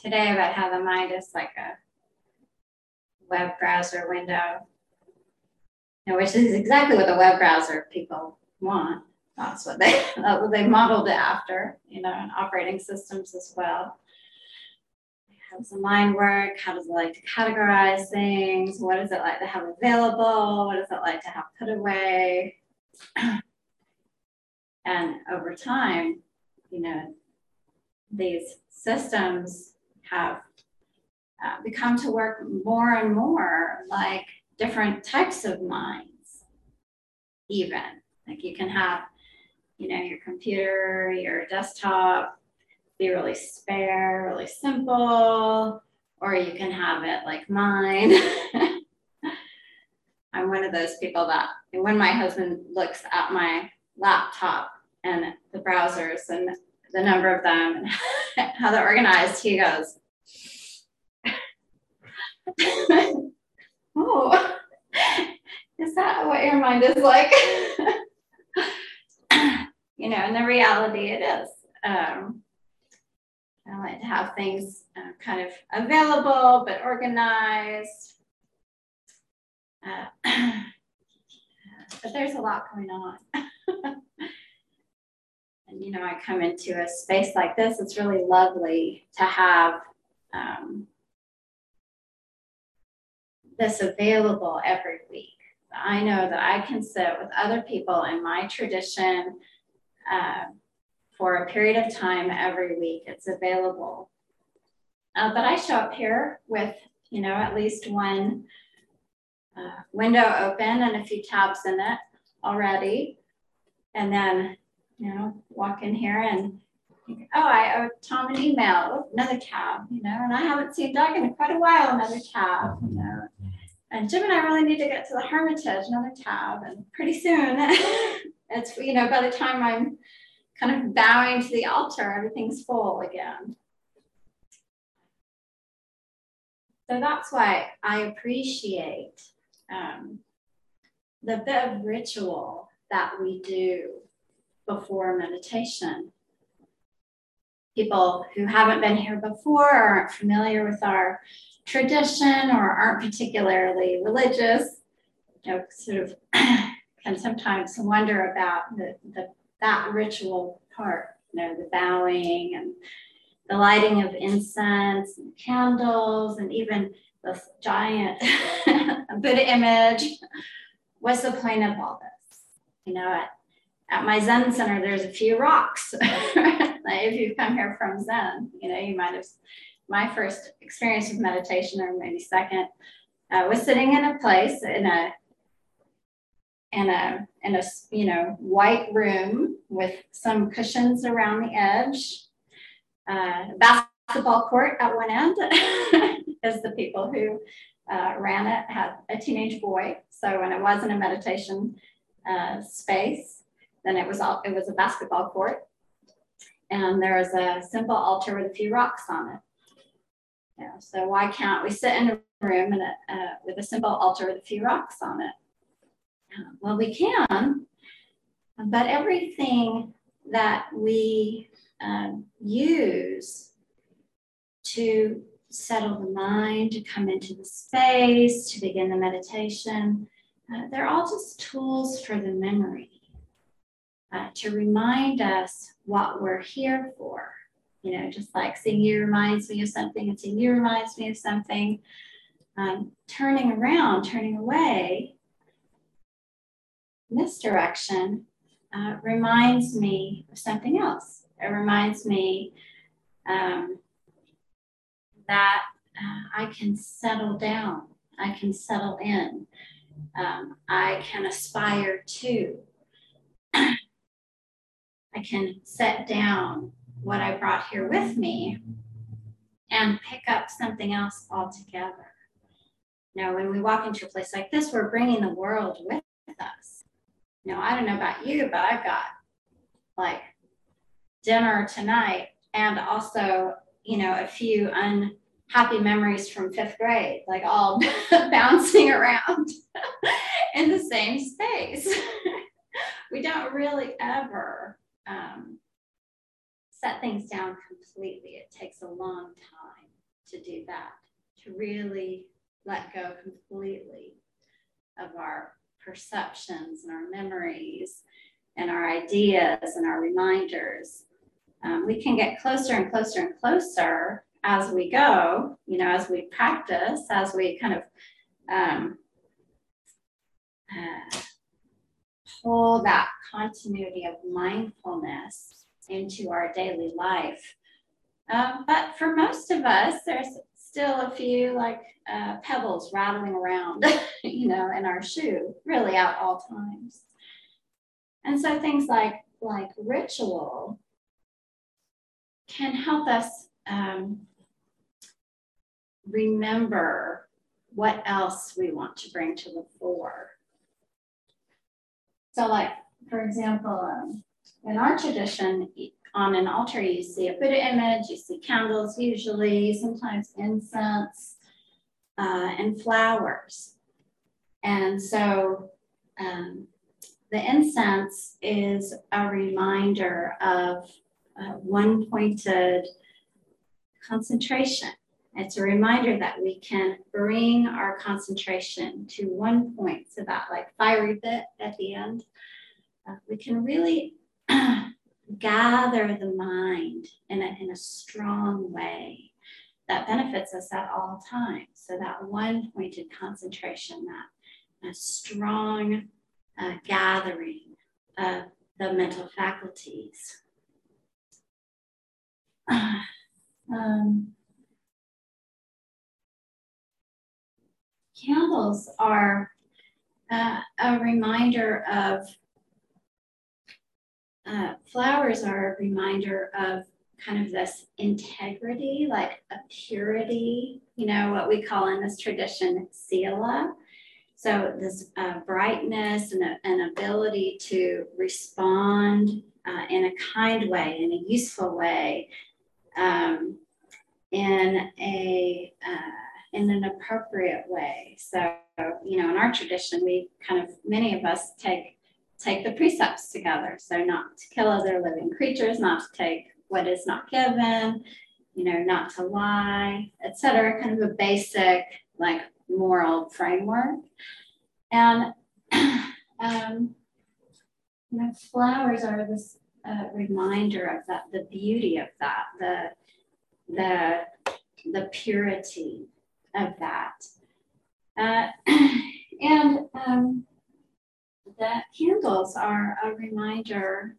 today about how the mind is like a web browser window, you know, which is exactly what the web browser people want. That's what they that's what uh, they modeled it after, you know, and operating systems as well. How does the mind work? How does it like to categorize things? What is it like to have available? What is it like to have put away? and over time, you know, these systems have uh, become to work more and more like different types of minds, even. Like you can have, you know, your computer, your desktop be really spare, really simple, or you can have it like mine. I'm one of those people that when my husband looks at my laptop and the browsers and the number of them and how they're organized, he goes, Oh, is that what your mind is like? you know, in the reality it is. Um, I like to have things uh, kind of available but organized. Uh, but there's a lot going on. and you know, I come into a space like this, it's really lovely to have um, this available every week. I know that I can sit with other people in my tradition uh, for a period of time every week. It's available. Uh, but I show up here with, you know, at least one uh, window open and a few tabs in it already. And then, you know, walk in here and oh, I owe Tom an email, another tab, you know, and I haven't seen Doug in quite a while, another tab, you know. And Jim and I really need to get to the Hermitage, another tab. And pretty soon, it's, you know, by the time I'm kind of bowing to the altar, everything's full again. So that's why I appreciate um, the bit of ritual that we do before meditation. People who haven't been here before or aren't familiar with our tradition or aren't particularly religious, you know, sort of can sometimes wonder about the, the that ritual part, you know, the bowing and the lighting of incense and candles and even the giant Buddha image. What's the point of all this? You know, at, at my Zen center, there's a few rocks. if you've come here from Zen, you know, you might have my first experience with meditation, or maybe second, uh, was sitting in a place in a in a in a you know white room with some cushions around the edge, uh, basketball court at one end, because the people who uh, ran it had a teenage boy. So when it wasn't a meditation uh, space, then it was all, it was a basketball court, and there is a simple altar with a few rocks on it. Yeah, so why can't we sit in a room and uh, with a simple altar with a few rocks on it? Uh, well, we can, but everything that we um, use to settle the mind, to come into the space, to begin the meditation, uh, they're all just tools for the memory uh, to remind us what we're here for you know, just like seeing you reminds me of something and seeing you reminds me of something. Um, turning around, turning away in this direction uh, reminds me of something else. It reminds me um, that uh, I can settle down, I can settle in, um, I can aspire to, I can set down what I brought here with me and pick up something else altogether. Now, when we walk into a place like this, we're bringing the world with us. Now, I don't know about you, but I've got like dinner tonight and also, you know, a few unhappy memories from fifth grade, like all bouncing around in the same space. we don't really ever um, set things down completely. It takes a long time. to do that, to really let go completely of our perceptions and our memories and our ideas and our reminders. Um, we can get closer and closer and closer as we go, you know, as we practice, as we kind of um, uh, pull that continuity of mindfulness into our daily life. Um, but for most of us, there's still a few like uh, pebbles rattling around, you know, in our shoe, really at all times. And so things like like ritual can help us um, remember what else we want to bring to the fore. So, like for example, um, in our tradition, on an altar, you see a Buddha image, you see candles, usually, sometimes incense, uh, and flowers. And so um, the incense is a reminder of uh, one pointed concentration. It's a reminder that we can bring our concentration to one point, so that like fiery bit at the end. Uh, we can really gather the mind in a, in a strong way that benefits us at all times. So that one pointed concentration, that a strong uh, gathering of the mental faculties. um, candles are uh, a reminder of uh, flowers are a reminder of kind of this integrity, like a purity, you know, what we call in this tradition sila. So, this uh, brightness and an ability to respond uh, in a kind way, in a useful way, um, in a uh, in an appropriate way. So, you know, in our tradition, we kind of many of us take take the precepts together. So, not to kill other living creatures, not to take what is not given, you know, not to lie, etc. Kind of a basic like moral framework. And um, you know, flowers are this uh, reminder of that, the beauty of that, the the the purity of that. Uh, and um, the candles are a reminder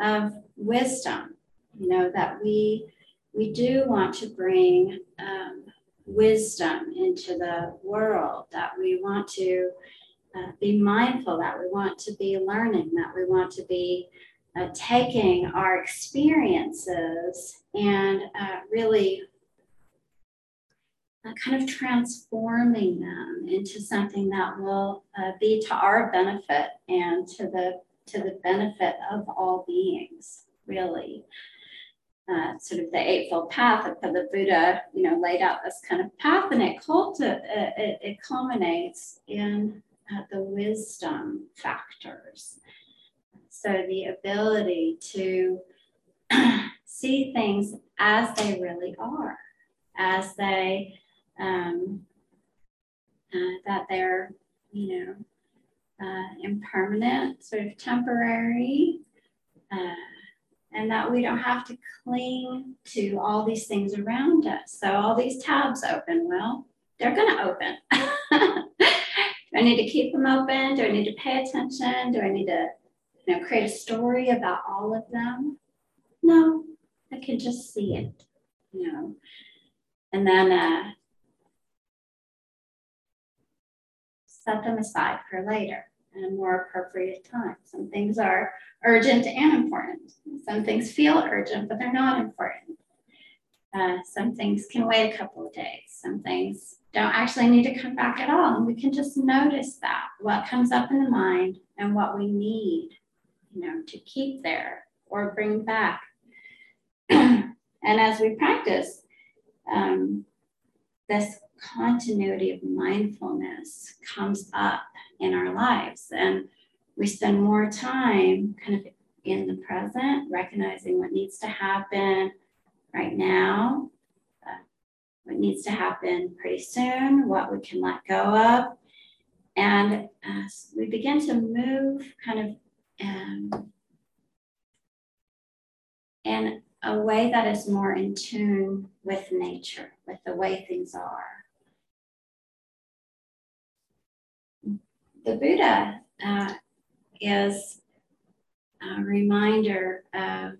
of wisdom, you know, that we we do want to bring um, wisdom into the world, that we want to uh, be mindful, that we want to be learning, that we want to be uh, taking our experiences and uh, really uh, kind of transforming them into something that will uh, be to our benefit and to the to the benefit of all beings, really. Uh, sort of the eightfold path that the Buddha, you know, laid out this kind of path, and it uh, it, it culminates in uh, the wisdom factors. So the ability to see things as they really are, as they um, uh, that they're, you know, uh, impermanent, sort of temporary, uh, and that we don't have to cling to all these things around us. So all these tabs open, well, they're going to open. Do I need to keep them open? Do I need to pay attention? Do I need to, you know, create a story about all of them? No, I can just see it, you know. And then uh, set them aside for later and a more appropriate time. Some things are urgent and important. Some things feel urgent, but they're not important. Uh, some things can wait a couple of days. Some things don't actually need to come back at all. And we can just notice that what comes up in the mind and what we need, you know, to keep there or bring back. and as we practice, um, this continuity of mindfulness comes up in our lives. And we spend more time kind of in the present, recognizing what needs to happen right now, uh, what needs to happen pretty soon, what we can let go of. And as we begin to move kind of um, in a way that is more in tune with nature, with the way things are. The Buddha uh, is a reminder of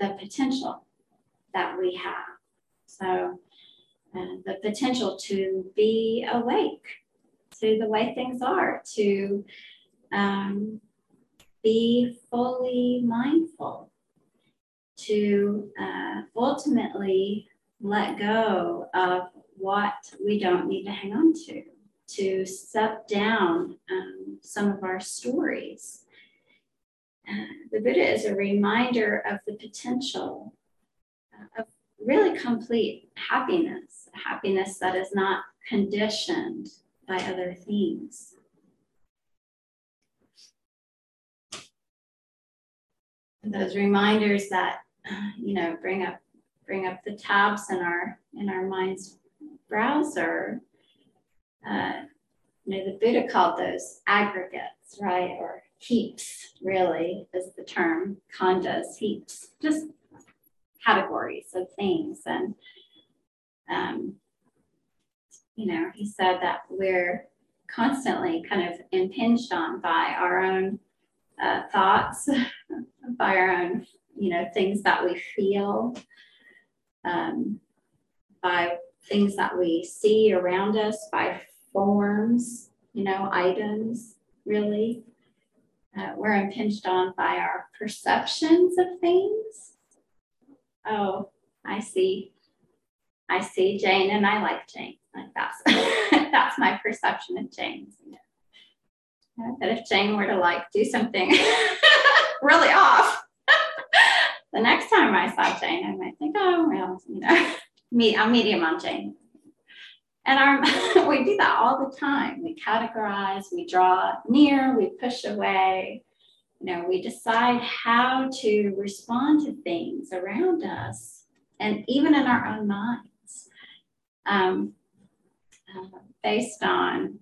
the potential that we have. So, uh, the potential to be awake to the way things are, to um, be fully mindful, to uh, ultimately let go of what we don't need to hang on to, to step down um, some of our stories. Uh, the Buddha is a reminder of the potential uh, of really complete happiness, happiness that is not conditioned by other things. Those reminders that you know bring up bring up the tabs in our in our mind's browser. Uh, you know, the Buddha called those aggregates, right, or heaps. Really, is the term khandhas heaps, just categories of things, and um, you know, he said that we're constantly kind of impinged on by our own uh, thoughts, by our own, you know, things that we feel, um, by things that we see around us, by forms, you know, items, really. Uh, we're impinged on by our perceptions of things. Oh, I see. I see Jane and I like Jane. Like that's that's my perception of Jane. Yeah, that if Jane were to like do something really off, the next time I saw Jane, I might think, oh well, you know, me, I'm medium on Jane. And our, we do that all the time. We categorize, we draw near, we push away. You know, we decide how to respond to things around us and even in our own minds. Um, based on,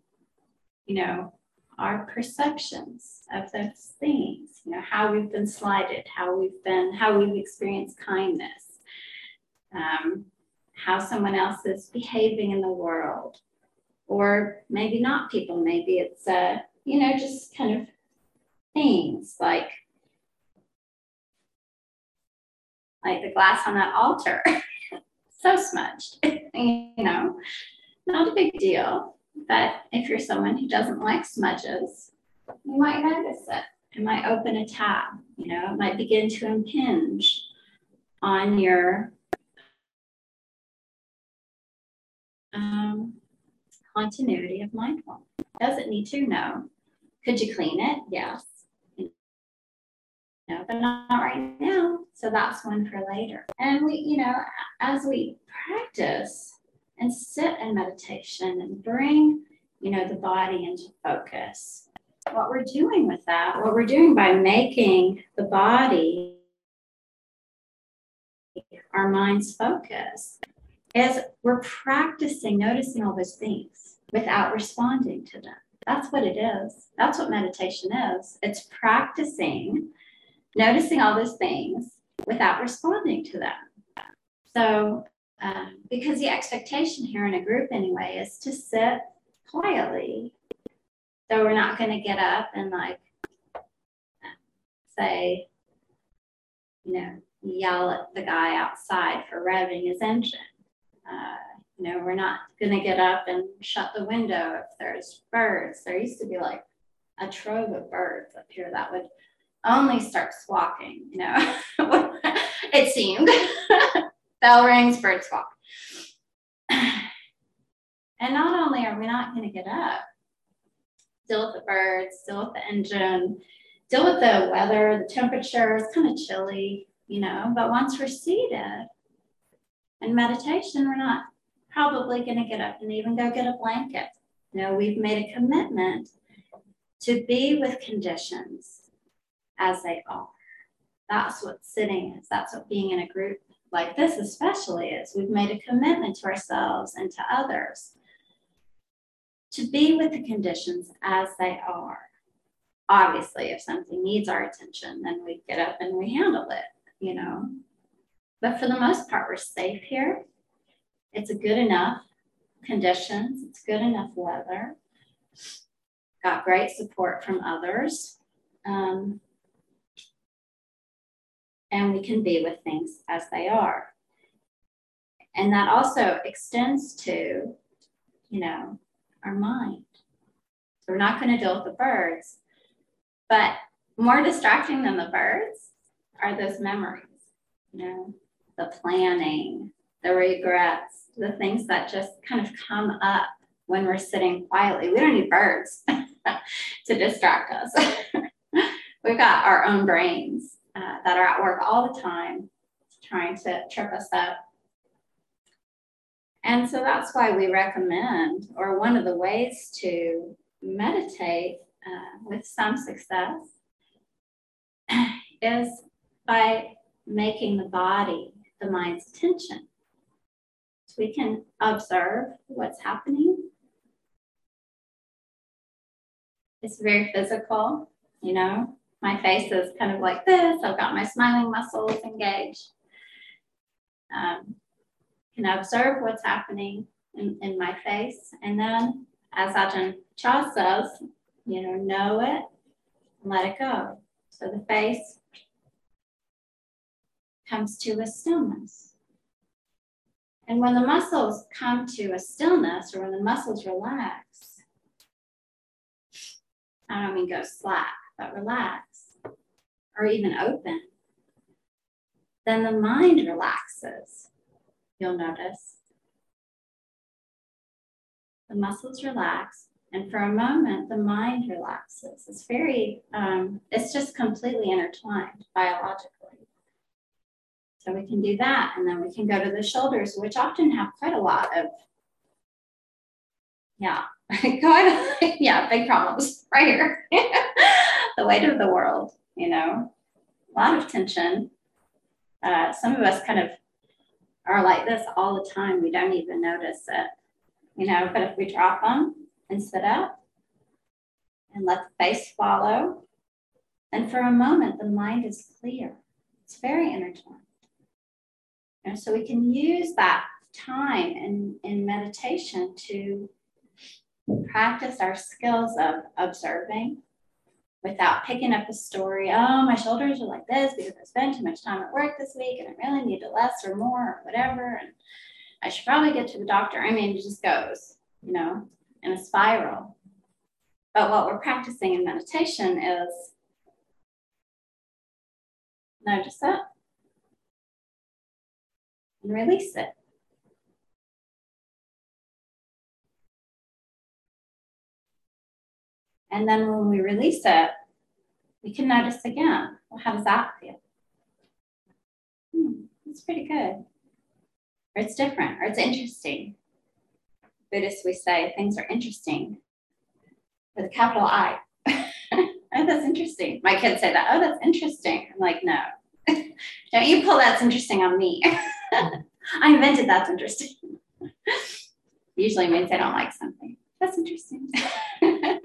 you know, our perceptions of those things, you know, how we've been slighted, how we've been, how we've experienced kindness, um, how someone else is behaving in the world, or maybe not people, maybe it's, uh, you know, just kind of things like, like the glass on that altar, so smudged, you know, not a big deal. But if you're someone who doesn't like smudges, you might notice it. It might open a tab, you know, it might begin to impinge on your um, continuity of mindfulness. Does it need to? No. Could you clean it? Yes. No, but not right now. So that's one for later. And we, you know, as we practice and sit in meditation and bring, you know, the body into focus. What we're doing with that, what we're doing by making the body our mind's focus is we're practicing noticing all those things without responding to them. That's what it is. That's what meditation is. It's practicing noticing all those things without responding to them. So um, because the expectation here in a group, anyway, is to sit quietly. So we're not going to get up and like say, you know, yell at the guy outside for revving his engine. Uh, you know, we're not going to get up and shut the window if there's birds. There used to be like a trove of birds up here that would only start squawking, you know, it seemed. Bell rings, birds squawk. And not only are we not going to get up, deal with the birds, deal with the engine, deal with the weather, the temperature, it's kind of chilly, you know, but once we're seated in meditation, we're not probably going to get up and even go get a blanket. Know, we've made a commitment to be with conditions as they are. That's what sitting is. That's what being in a group like this especially is we've made a commitment to ourselves and to others to be with the conditions as they are. Obviously, if something needs our attention, then we get up and we handle it, you know. But for the most part, we're safe here. It's a good enough conditions, it's good enough weather. Got great support from others. Um, and we can be with things as they are. And that also extends to, you know, our mind. We're not going to deal with the birds, but more distracting than the birds are those memories, you know, the planning, the regrets, the things that just kind of come up when we're sitting quietly. We don't need birds to distract us. We've got our own brains uh, that are at work all the time trying to trip us up. And so that's why we recommend, or one of the ways to meditate uh, with some success is by making the body the mind's attention. So we can observe what's happening. It's very physical, you know. My face is kind of like this. I've got my smiling muscles engaged. Um, can observe what's happening in, in my face. And then, as Ajahn Chah says, you know, know it, and let it go. So the face comes to a stillness. And when the muscles come to a stillness or when the muscles relax, I don't mean go slack, but relax or even open, then the mind relaxes. You'll notice the muscles relax, and for a moment, the mind relaxes. It's very, um, it's just completely intertwined biologically. So we can do that. And then we can go to the shoulders, which often have quite a lot of, yeah, quite yeah, big problems right here. the weight of the world, you know, a lot of tension. Uh, some of us kind of are like this all the time. We don't even notice it, you know, but if we drop them and sit up and let the face follow, then for a moment the mind is clear. It's very intertwined. And so we can use that time in, in meditation to practice our skills of observing without picking up a story. Oh, my shoulders are like this because I spent too much time at work this week and I really need a less or more or whatever. And I should probably get to the doctor. I mean, it just goes, you know, in a spiral. But what we're practicing in meditation is notice it and release it. And then when we release it, we can notice again. Well, how does that feel? Hmm, it's pretty good. Or it's different, or it's interesting. Buddhists, we say things are interesting with a capital I. oh, that's interesting. My kids say that. Oh, that's interesting. I'm like, no. Don't you pull that's interesting on me. I invented that's interesting. Usually means I don't like something. That's interesting. yeah.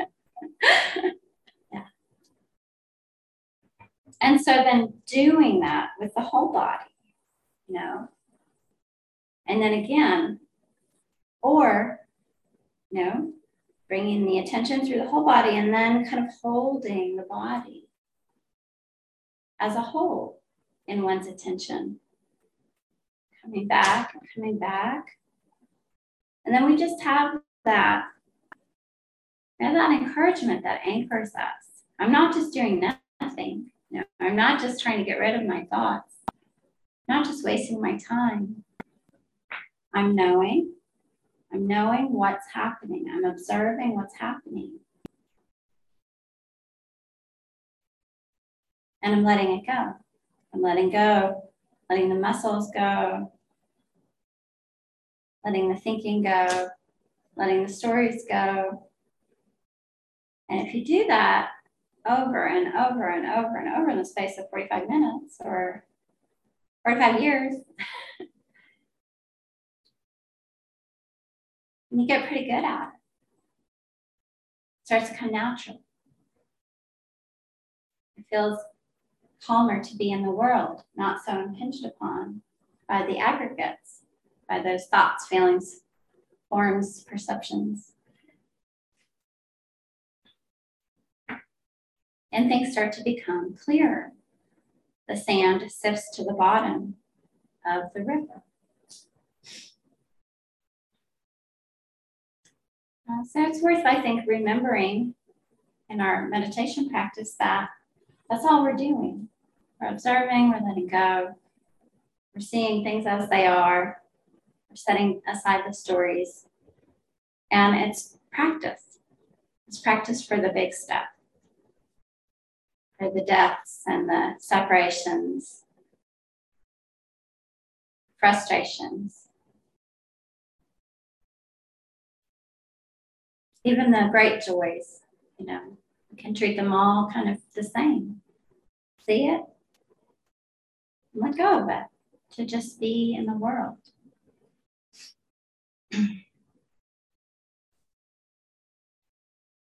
And so then doing that with the whole body, you know, and then again, or, you know, bringing the attention through the whole body and then kind of holding the body as a whole in one's attention. Coming back coming back. And then we just have that, have that encouragement that anchors us. I'm not just doing nothing. No, I'm not just trying to get rid of my thoughts. I'm not just wasting my time. I'm knowing. I'm knowing what's happening. I'm observing what's happening. And I'm letting it go. I'm letting go, letting the muscles go, letting the thinking go, letting the stories go. And if you do that over and over and over and over in the space of 45 minutes or 45 years. you get pretty good at it. Starts to come natural. It feels calmer to be in the world, not so impinged upon by the aggregates, by those thoughts, feelings, forms, perceptions. And things start to become clearer. The sand sifts to the bottom of the river. Uh, so it's worth, I think, remembering in our meditation practice that that's all we're doing. We're observing, we're letting go, we're seeing things as they are, setting aside the stories. And it's practice. It's practice for the big stuff, for the deaths and the separations, frustrations. Even the great joys, you know, we can treat them all kind of the same. See it? Let go of it to just be in the world. Mm-hmm.